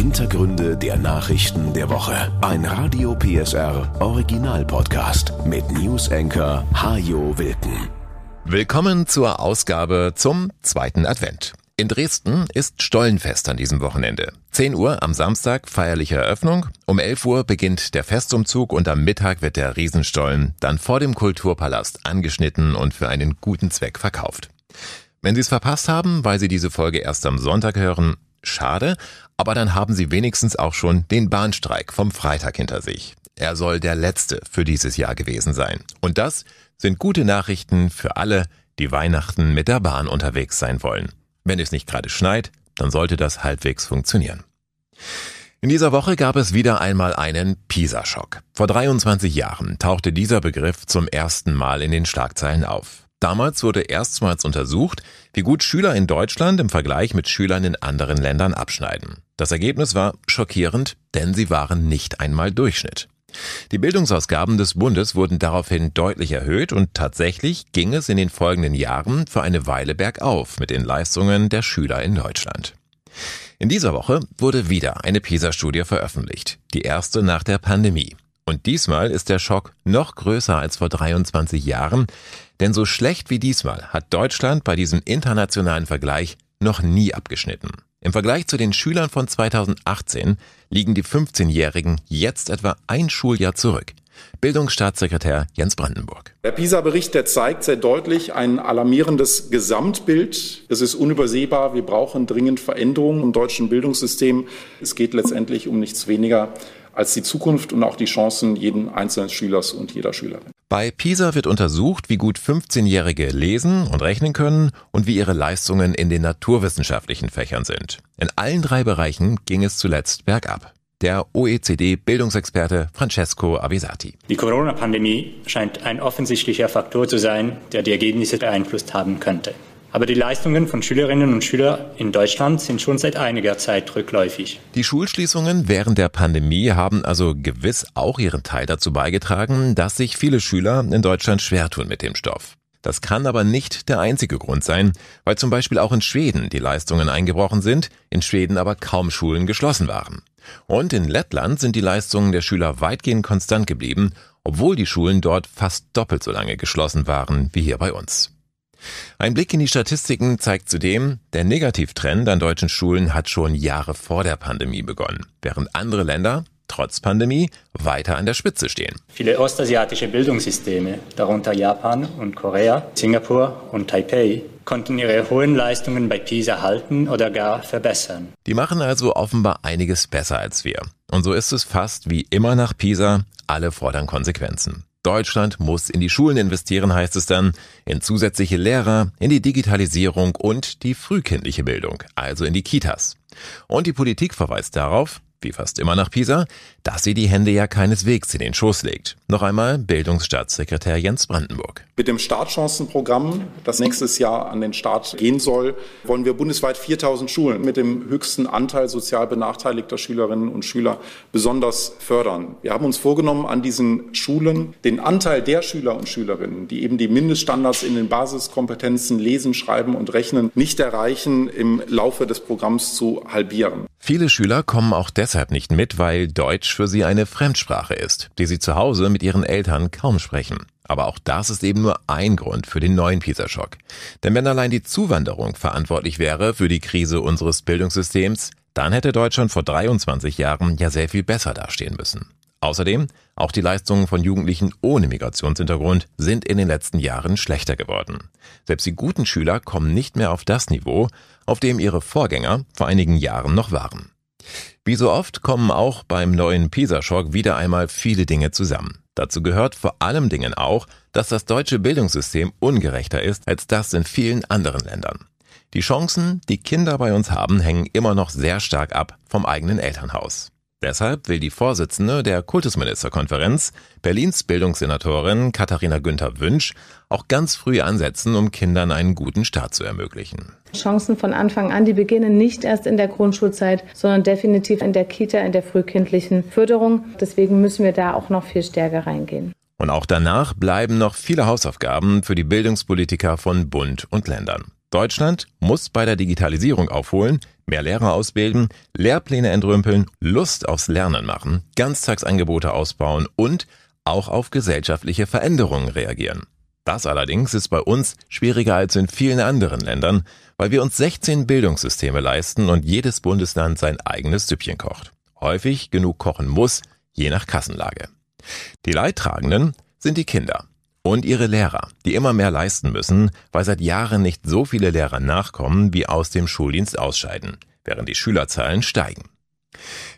Hintergründe der Nachrichten der Woche. Ein Radio PSR Original Podcast mit News Anchor Hajo Wilken. Willkommen zur Ausgabe zum zweiten Advent. In Dresden ist Stollenfest an diesem Wochenende. 10 Uhr am Samstag feierliche Eröffnung, um 11 Uhr beginnt der Festumzug und am Mittag wird der Riesenstollen dann vor dem Kulturpalast angeschnitten und für einen guten Zweck verkauft. Wenn Sie es verpasst haben, weil Sie diese Folge erst am Sonntag hören, schade, aber dann haben Sie wenigstens auch schon den Bahnstreik vom Freitag hinter sich. Er soll der letzte für dieses Jahr gewesen sein. Und das sind gute Nachrichten für alle, die Weihnachten mit der Bahn unterwegs sein wollen. Wenn es nicht gerade schneit, dann sollte das halbwegs funktionieren. In dieser Woche gab es wieder einmal einen PISA-Schock. Vor 23 Jahren tauchte dieser Begriff zum ersten Mal in den Schlagzeilen auf. Damals wurde erstmals untersucht, wie gut Schüler in Deutschland im Vergleich mit Schülern in anderen Ländern abschneiden. Das Ergebnis war schockierend, denn sie waren nicht einmal Durchschnitt. Die Bildungsausgaben des Bundes wurden daraufhin deutlich erhöht und tatsächlich ging es in den folgenden Jahren für eine Weile bergauf mit den Leistungen der Schüler in Deutschland. In dieser Woche wurde wieder eine PISA-Studie veröffentlicht, die erste nach der Pandemie. Und diesmal ist der Schock noch größer als vor 23 Jahren, denn so schlecht wie diesmal hat Deutschland bei diesem internationalen Vergleich noch nie abgeschnitten. Im Vergleich zu den Schülern von 2018 liegen die 15-Jährigen jetzt etwa ein Schuljahr zurück. Bildungsstaatssekretär Jens Brandenburg. Der PISA-Bericht, der zeigt sehr deutlich ein alarmierendes Gesamtbild. Es ist unübersehbar. Wir brauchen dringend Veränderungen im deutschen Bildungssystem. Es geht letztendlich um nichts weniger als die Zukunft und auch die Chancen jeden einzelnen Schülers und jeder Schülerin. Bei PISA wird untersucht, wie gut 15-Jährige lesen und rechnen können und wie ihre Leistungen in den naturwissenschaftlichen Fächern sind. In allen drei Bereichen ging es zuletzt bergab. Der OECD-Bildungsexperte Francesco Avisati. Die Corona-Pandemie scheint ein offensichtlicher Faktor zu sein, der die Ergebnisse beeinflusst haben könnte. Aber die Leistungen von Schülerinnen und Schülern in Deutschland sind schon seit einiger Zeit rückläufig. Die Schulschließungen während der Pandemie haben also gewiss auch ihren Teil dazu beigetragen, dass sich viele Schüler in Deutschland schwer tun mit dem Stoff. Das kann aber nicht der einzige Grund sein, weil zum Beispiel auch in Schweden die Leistungen eingebrochen sind, in Schweden aber kaum Schulen geschlossen waren. Und in Lettland sind die Leistungen der Schüler weitgehend konstant geblieben, obwohl die Schulen dort fast doppelt so lange geschlossen waren wie hier bei uns. Ein Blick in die Statistiken zeigt zudem, der Negativtrend an deutschen Schulen hat schon Jahre vor der Pandemie begonnen, während andere Länder trotz Pandemie weiter an der Spitze stehen. Viele ostasiatische Bildungssysteme, darunter Japan und Korea, Singapur und Taipei, konnten ihre hohen Leistungen bei PISA halten oder gar verbessern. Die machen also offenbar einiges besser als wir. Und so ist es fast wie immer nach PISA, alle fordern Konsequenzen. Deutschland muss in die Schulen investieren, heißt es dann, in zusätzliche Lehrer, in die Digitalisierung und die frühkindliche Bildung, also in die Kitas. Und die Politik verweist darauf, wie fast immer nach Pisa, dass sie die Hände ja keineswegs in den Schoß legt. Noch einmal Bildungsstaatssekretär Jens Brandenburg. Mit dem Startchancenprogramm, das nächstes Jahr an den Start gehen soll, wollen wir bundesweit 4000 Schulen mit dem höchsten Anteil sozial benachteiligter Schülerinnen und Schüler besonders fördern. Wir haben uns vorgenommen, an diesen Schulen den Anteil der Schüler und Schülerinnen, die eben die Mindeststandards in den Basiskompetenzen Lesen, Schreiben und Rechnen nicht erreichen, im Laufe des Programms zu halbieren. Viele Schüler kommen auch deshalb nicht mit, weil Deutsch für sie eine Fremdsprache ist, die sie zu Hause mit ihren Eltern kaum sprechen. Aber auch das ist eben nur ein Grund für den neuen PISA-Schock. Denn wenn allein die Zuwanderung verantwortlich wäre für die Krise unseres Bildungssystems, dann hätte Deutschland vor 23 Jahren ja sehr viel besser dastehen müssen. Außerdem, auch die Leistungen von Jugendlichen ohne Migrationshintergrund sind in den letzten Jahren schlechter geworden. Selbst die guten Schüler kommen nicht mehr auf das Niveau, auf dem ihre Vorgänger vor einigen Jahren noch waren. Wie so oft kommen auch beim neuen PISA-Schock wieder einmal viele Dinge zusammen. Dazu gehört vor allem Dingen auch, dass das deutsche Bildungssystem ungerechter ist als das in vielen anderen Ländern. Die Chancen, die Kinder bei uns haben, hängen immer noch sehr stark ab vom eigenen Elternhaus. Deshalb will die Vorsitzende der Kultusministerkonferenz, Berlins Bildungssenatorin Katharina Günther Wünsch, auch ganz früh ansetzen, um Kindern einen guten Start zu ermöglichen. Chancen von Anfang an, die beginnen nicht erst in der Grundschulzeit, sondern definitiv in der Kita, in der frühkindlichen Förderung. Deswegen müssen wir da auch noch viel stärker reingehen. Und auch danach bleiben noch viele Hausaufgaben für die Bildungspolitiker von Bund und Ländern. Deutschland muss bei der Digitalisierung aufholen, Mehr Lehrer ausbilden, Lehrpläne entrümpeln, Lust aufs Lernen machen, Ganztagsangebote ausbauen und auch auf gesellschaftliche Veränderungen reagieren. Das allerdings ist bei uns schwieriger als in vielen anderen Ländern, weil wir uns 16 Bildungssysteme leisten und jedes Bundesland sein eigenes Süppchen kocht. Häufig genug kochen muss, je nach Kassenlage. Die Leidtragenden sind die Kinder und ihre Lehrer, die immer mehr leisten müssen, weil seit Jahren nicht so viele Lehrer nachkommen, wie aus dem Schuldienst ausscheiden, während die Schülerzahlen steigen.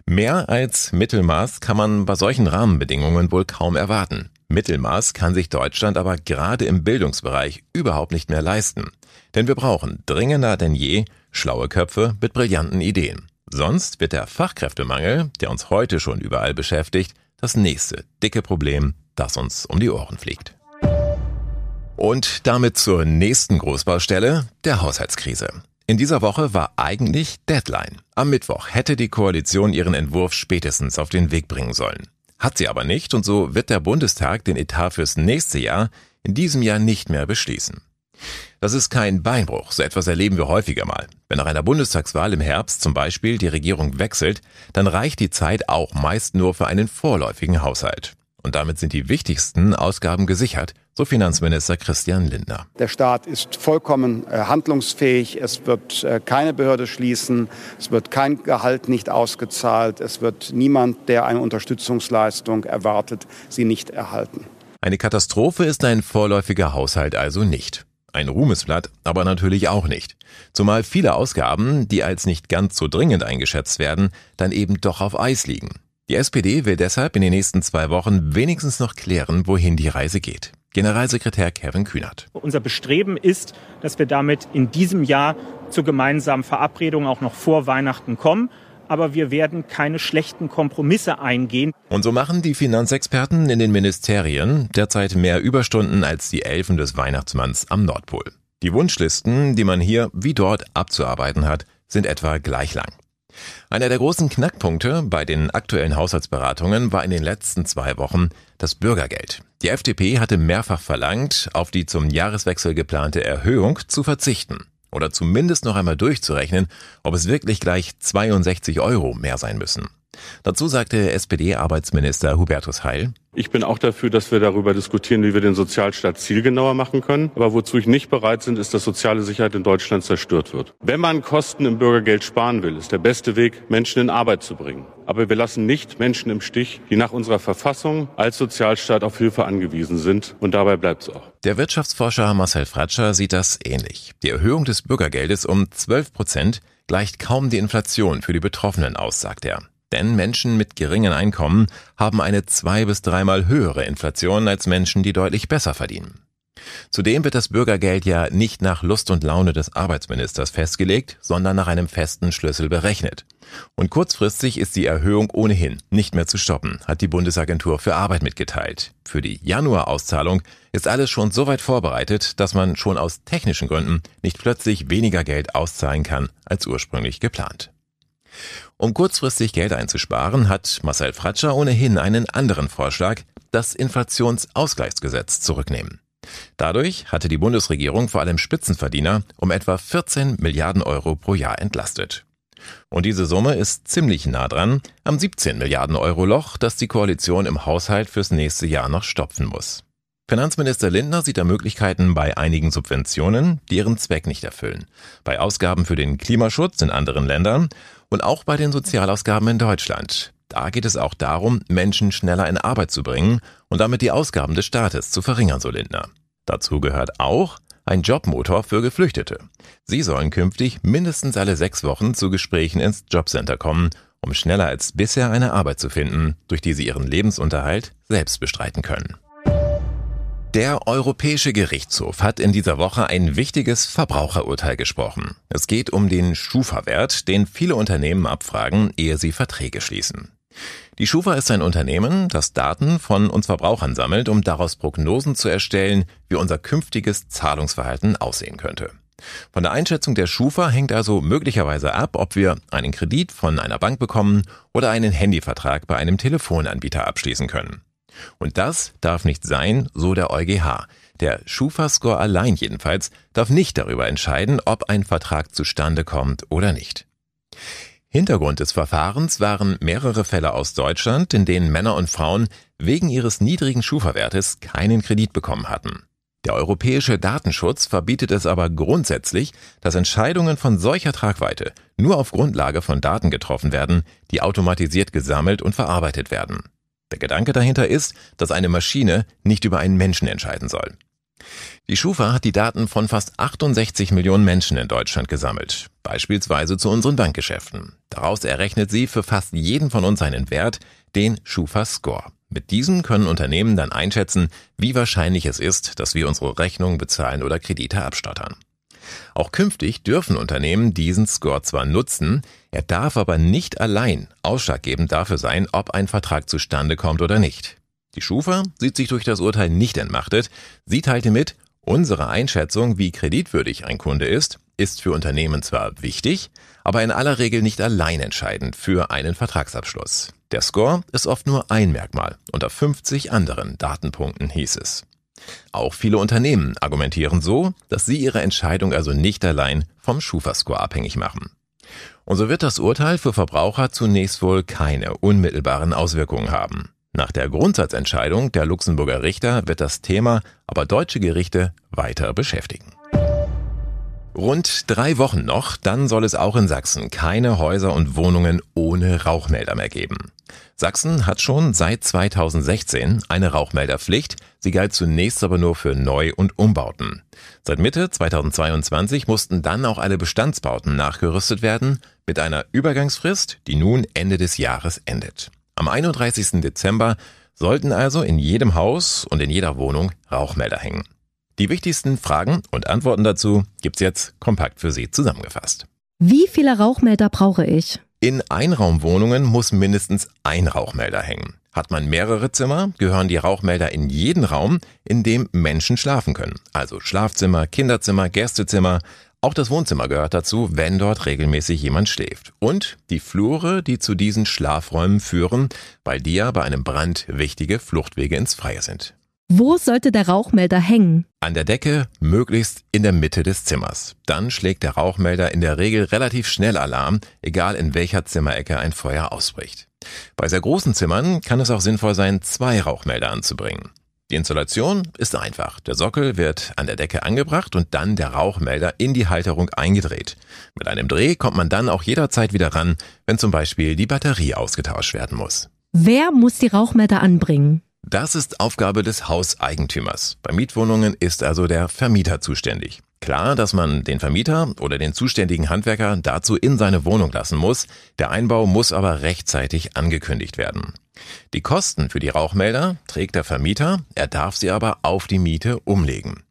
Mehr als Mittelmaß kann man bei solchen Rahmenbedingungen wohl kaum erwarten. Mittelmaß kann sich Deutschland aber gerade im Bildungsbereich überhaupt nicht mehr leisten. Denn wir brauchen dringender denn je schlaue Köpfe mit brillanten Ideen. Sonst wird der Fachkräftemangel, der uns heute schon überall beschäftigt, das nächste dicke Problem, das uns um die Ohren fliegt. Und damit zur nächsten Großbaustelle, der Haushaltskrise. In dieser Woche war eigentlich Deadline. Am Mittwoch hätte die Koalition ihren Entwurf spätestens auf den Weg bringen sollen. Hat sie aber nicht und so wird der Bundestag den Etat fürs nächste Jahr in diesem Jahr nicht mehr beschließen. Das ist kein Beinbruch, so etwas erleben wir häufiger mal. Wenn nach einer Bundestagswahl im Herbst zum Beispiel die Regierung wechselt, dann reicht die Zeit auch meist nur für einen vorläufigen Haushalt. Und damit sind die wichtigsten Ausgaben gesichert, so Finanzminister Christian Lindner. Der Staat ist vollkommen äh, handlungsfähig. Es wird äh, keine Behörde schließen. Es wird kein Gehalt nicht ausgezahlt. Es wird niemand, der eine Unterstützungsleistung erwartet, sie nicht erhalten. Eine Katastrophe ist ein vorläufiger Haushalt also nicht. Ein Ruhmesblatt aber natürlich auch nicht. Zumal viele Ausgaben, die als nicht ganz so dringend eingeschätzt werden, dann eben doch auf Eis liegen. Die SPD will deshalb in den nächsten zwei Wochen wenigstens noch klären, wohin die Reise geht. Generalsekretär Kevin Kühnert. Unser Bestreben ist, dass wir damit in diesem Jahr zur gemeinsamen Verabredung auch noch vor Weihnachten kommen. Aber wir werden keine schlechten Kompromisse eingehen. Und so machen die Finanzexperten in den Ministerien derzeit mehr Überstunden als die Elfen des Weihnachtsmanns am Nordpol. Die Wunschlisten, die man hier wie dort abzuarbeiten hat, sind etwa gleich lang. Einer der großen Knackpunkte bei den aktuellen Haushaltsberatungen war in den letzten zwei Wochen das Bürgergeld. Die FDP hatte mehrfach verlangt, auf die zum Jahreswechsel geplante Erhöhung zu verzichten oder zumindest noch einmal durchzurechnen, ob es wirklich gleich 62 Euro mehr sein müssen. Dazu sagte SPD-Arbeitsminister Hubertus Heil, ich bin auch dafür, dass wir darüber diskutieren, wie wir den Sozialstaat zielgenauer machen können. Aber wozu ich nicht bereit bin, ist, dass soziale Sicherheit in Deutschland zerstört wird. Wenn man Kosten im Bürgergeld sparen will, ist der beste Weg, Menschen in Arbeit zu bringen. Aber wir lassen nicht Menschen im Stich, die nach unserer Verfassung als Sozialstaat auf Hilfe angewiesen sind. Und dabei bleibt es auch. Der Wirtschaftsforscher Marcel Fratscher sieht das ähnlich. Die Erhöhung des Bürgergeldes um 12 Prozent gleicht kaum die Inflation für die Betroffenen aus, sagt er. Denn Menschen mit geringen Einkommen haben eine zwei- bis dreimal höhere Inflation als Menschen, die deutlich besser verdienen. Zudem wird das Bürgergeld ja nicht nach Lust und Laune des Arbeitsministers festgelegt, sondern nach einem festen Schlüssel berechnet. Und kurzfristig ist die Erhöhung ohnehin nicht mehr zu stoppen, hat die Bundesagentur für Arbeit mitgeteilt. Für die Januarauszahlung ist alles schon so weit vorbereitet, dass man schon aus technischen Gründen nicht plötzlich weniger Geld auszahlen kann als ursprünglich geplant. Um kurzfristig Geld einzusparen, hat Marcel Fratscher ohnehin einen anderen Vorschlag, das Inflationsausgleichsgesetz zurücknehmen. Dadurch hatte die Bundesregierung vor allem Spitzenverdiener um etwa 14 Milliarden Euro pro Jahr entlastet. Und diese Summe ist ziemlich nah dran am 17 Milliarden Euro Loch, das die Koalition im Haushalt fürs nächste Jahr noch stopfen muss. Finanzminister Lindner sieht da Möglichkeiten bei einigen Subventionen, die ihren Zweck nicht erfüllen, bei Ausgaben für den Klimaschutz in anderen Ländern und auch bei den Sozialausgaben in Deutschland. Da geht es auch darum, Menschen schneller in Arbeit zu bringen und damit die Ausgaben des Staates zu verringern, so Lindner. Dazu gehört auch ein Jobmotor für Geflüchtete. Sie sollen künftig mindestens alle sechs Wochen zu Gesprächen ins Jobcenter kommen, um schneller als bisher eine Arbeit zu finden, durch die sie ihren Lebensunterhalt selbst bestreiten können. Der Europäische Gerichtshof hat in dieser Woche ein wichtiges Verbraucherurteil gesprochen. Es geht um den Schufa-Wert, den viele Unternehmen abfragen, ehe sie Verträge schließen. Die Schufa ist ein Unternehmen, das Daten von uns Verbrauchern sammelt, um daraus Prognosen zu erstellen, wie unser künftiges Zahlungsverhalten aussehen könnte. Von der Einschätzung der Schufa hängt also möglicherweise ab, ob wir einen Kredit von einer Bank bekommen oder einen Handyvertrag bei einem Telefonanbieter abschließen können. Und das darf nicht sein, so der EuGH. Der Schufa-Score allein jedenfalls darf nicht darüber entscheiden, ob ein Vertrag zustande kommt oder nicht. Hintergrund des Verfahrens waren mehrere Fälle aus Deutschland, in denen Männer und Frauen wegen ihres niedrigen Schufa-Wertes keinen Kredit bekommen hatten. Der europäische Datenschutz verbietet es aber grundsätzlich, dass Entscheidungen von solcher Tragweite nur auf Grundlage von Daten getroffen werden, die automatisiert gesammelt und verarbeitet werden. Der Gedanke dahinter ist, dass eine Maschine nicht über einen Menschen entscheiden soll. Die Schufa hat die Daten von fast 68 Millionen Menschen in Deutschland gesammelt, beispielsweise zu unseren Bankgeschäften. Daraus errechnet sie für fast jeden von uns einen Wert, den Schufa Score. Mit diesem können Unternehmen dann einschätzen, wie wahrscheinlich es ist, dass wir unsere Rechnungen bezahlen oder Kredite abstottern. Auch künftig dürfen Unternehmen diesen Score zwar nutzen, er darf aber nicht allein ausschlaggebend dafür sein, ob ein Vertrag zustande kommt oder nicht. Die Schufa sieht sich durch das Urteil nicht entmachtet. Sie teilte mit, unsere Einschätzung, wie kreditwürdig ein Kunde ist, ist für Unternehmen zwar wichtig, aber in aller Regel nicht allein entscheidend für einen Vertragsabschluss. Der Score ist oft nur ein Merkmal unter 50 anderen Datenpunkten hieß es. Auch viele Unternehmen argumentieren so, dass sie ihre Entscheidung also nicht allein vom Schufa-Score abhängig machen. Und so wird das Urteil für Verbraucher zunächst wohl keine unmittelbaren Auswirkungen haben. Nach der Grundsatzentscheidung der Luxemburger Richter wird das Thema aber deutsche Gerichte weiter beschäftigen. Rund drei Wochen noch, dann soll es auch in Sachsen keine Häuser und Wohnungen ohne Rauchmelder mehr geben. Sachsen hat schon seit 2016 eine Rauchmelderpflicht, sie galt zunächst aber nur für Neu- und Umbauten. Seit Mitte 2022 mussten dann auch alle Bestandsbauten nachgerüstet werden, mit einer Übergangsfrist, die nun Ende des Jahres endet. Am 31. Dezember sollten also in jedem Haus und in jeder Wohnung Rauchmelder hängen. Die wichtigsten Fragen und Antworten dazu gibt's jetzt kompakt für Sie zusammengefasst. Wie viele Rauchmelder brauche ich? In Einraumwohnungen muss mindestens ein Rauchmelder hängen. Hat man mehrere Zimmer, gehören die Rauchmelder in jeden Raum, in dem Menschen schlafen können. Also Schlafzimmer, Kinderzimmer, Gästezimmer, auch das Wohnzimmer gehört dazu, wenn dort regelmäßig jemand schläft. Und die Flure, die zu diesen Schlafräumen führen, weil die ja bei einem Brand wichtige Fluchtwege ins Freie sind. Wo sollte der Rauchmelder hängen? An der Decke, möglichst in der Mitte des Zimmers. Dann schlägt der Rauchmelder in der Regel relativ schnell Alarm, egal in welcher Zimmerecke ein Feuer ausbricht. Bei sehr großen Zimmern kann es auch sinnvoll sein, zwei Rauchmelder anzubringen. Die Installation ist einfach. Der Sockel wird an der Decke angebracht und dann der Rauchmelder in die Halterung eingedreht. Mit einem Dreh kommt man dann auch jederzeit wieder ran, wenn zum Beispiel die Batterie ausgetauscht werden muss. Wer muss die Rauchmelder anbringen? Das ist Aufgabe des Hauseigentümers. Bei Mietwohnungen ist also der Vermieter zuständig. Klar, dass man den Vermieter oder den zuständigen Handwerker dazu in seine Wohnung lassen muss. Der Einbau muss aber rechtzeitig angekündigt werden. Die Kosten für die Rauchmelder trägt der Vermieter, er darf sie aber auf die Miete umlegen.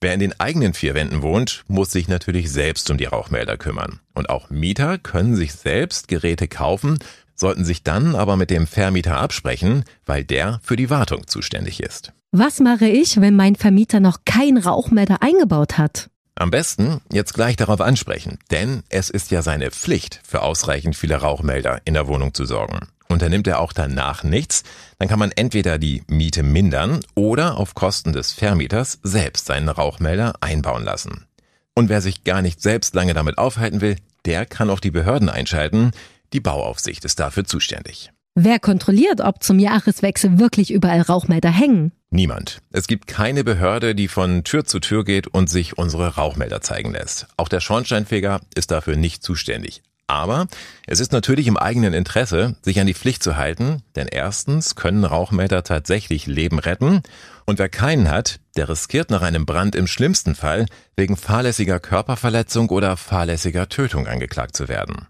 Wer in den eigenen vier Wänden wohnt, muss sich natürlich selbst um die Rauchmelder kümmern. Und auch Mieter können sich selbst Geräte kaufen, sollten sich dann aber mit dem Vermieter absprechen, weil der für die Wartung zuständig ist. Was mache ich, wenn mein Vermieter noch kein Rauchmelder eingebaut hat? Am besten jetzt gleich darauf ansprechen, denn es ist ja seine Pflicht, für ausreichend viele Rauchmelder in der Wohnung zu sorgen. Unternimmt er auch danach nichts, dann kann man entweder die Miete mindern oder auf Kosten des Vermieters selbst seinen Rauchmelder einbauen lassen. Und wer sich gar nicht selbst lange damit aufhalten will, der kann auch die Behörden einschalten. Die Bauaufsicht ist dafür zuständig. Wer kontrolliert, ob zum Jahreswechsel wirklich überall Rauchmelder hängen? Niemand. Es gibt keine Behörde, die von Tür zu Tür geht und sich unsere Rauchmelder zeigen lässt. Auch der Schornsteinfeger ist dafür nicht zuständig. Aber es ist natürlich im eigenen Interesse, sich an die Pflicht zu halten, denn erstens können Rauchmelder tatsächlich Leben retten und wer keinen hat, der riskiert nach einem Brand im schlimmsten Fall wegen fahrlässiger Körperverletzung oder fahrlässiger Tötung angeklagt zu werden.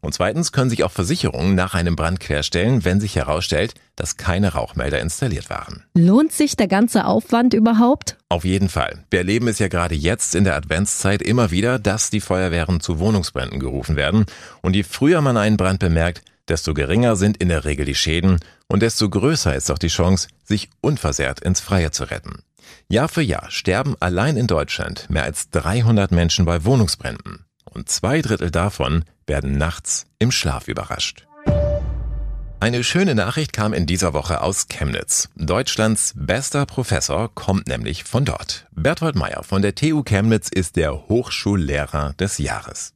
Und zweitens können sich auch Versicherungen nach einem Brand querstellen, wenn sich herausstellt, dass keine Rauchmelder installiert waren. Lohnt sich der ganze Aufwand überhaupt? Auf jeden Fall. Wir erleben es ja gerade jetzt in der Adventszeit immer wieder, dass die Feuerwehren zu Wohnungsbränden gerufen werden. Und je früher man einen Brand bemerkt, desto geringer sind in der Regel die Schäden und desto größer ist auch die Chance, sich unversehrt ins Freie zu retten. Jahr für Jahr sterben allein in Deutschland mehr als 300 Menschen bei Wohnungsbränden und zwei Drittel davon werden nachts im Schlaf überrascht. Eine schöne Nachricht kam in dieser Woche aus Chemnitz. Deutschlands bester Professor kommt nämlich von dort. Berthold Meyer von der TU Chemnitz ist der Hochschullehrer des Jahres.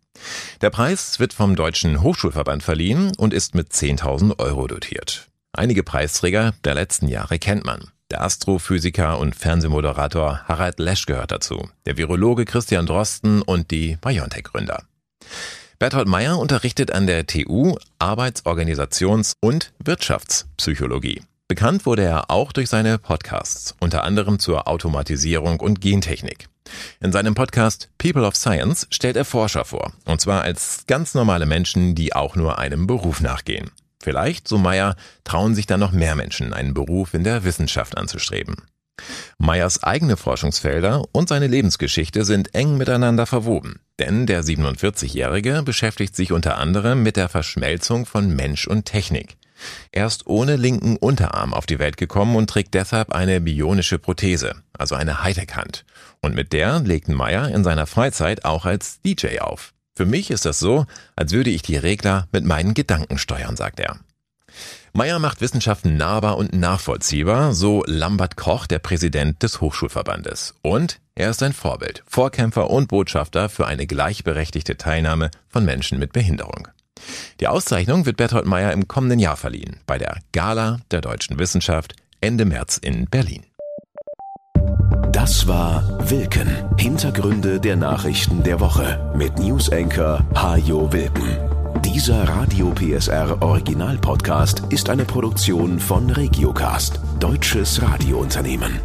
Der Preis wird vom Deutschen Hochschulverband verliehen und ist mit 10.000 Euro dotiert. Einige Preisträger der letzten Jahre kennt man. Der Astrophysiker und Fernsehmoderator Harald Lesch gehört dazu, der Virologe Christian Drosten und die BioNTech-Gründer. Berthold Meyer unterrichtet an der TU Arbeitsorganisations- und Wirtschaftspsychologie. Bekannt wurde er auch durch seine Podcasts, unter anderem zur Automatisierung und Gentechnik. In seinem Podcast People of Science stellt er Forscher vor, und zwar als ganz normale Menschen, die auch nur einem Beruf nachgehen. Vielleicht, so Meyer, trauen sich dann noch mehr Menschen, einen Beruf in der Wissenschaft anzustreben. Meyers eigene Forschungsfelder und seine Lebensgeschichte sind eng miteinander verwoben, denn der 47-Jährige beschäftigt sich unter anderem mit der Verschmelzung von Mensch und Technik. Er ist ohne linken Unterarm auf die Welt gekommen und trägt deshalb eine bionische Prothese, also eine Hightech-Hand. Und mit der legt Meyer in seiner Freizeit auch als DJ auf. Für mich ist das so, als würde ich die Regler mit meinen Gedanken steuern, sagt er. Meyer macht Wissenschaften nahbar und nachvollziehbar, so Lambert Koch, der Präsident des Hochschulverbandes. Und er ist ein Vorbild, Vorkämpfer und Botschafter für eine gleichberechtigte Teilnahme von Menschen mit Behinderung. Die Auszeichnung wird Berthold Meyer im kommenden Jahr verliehen, bei der Gala der deutschen Wissenschaft Ende März in Berlin. Das war Wilken. Hintergründe der Nachrichten der Woche mit Newsenker Hajo Wilken. Dieser Radio PSR Original Podcast ist eine Produktion von Regiocast, deutsches Radiounternehmen.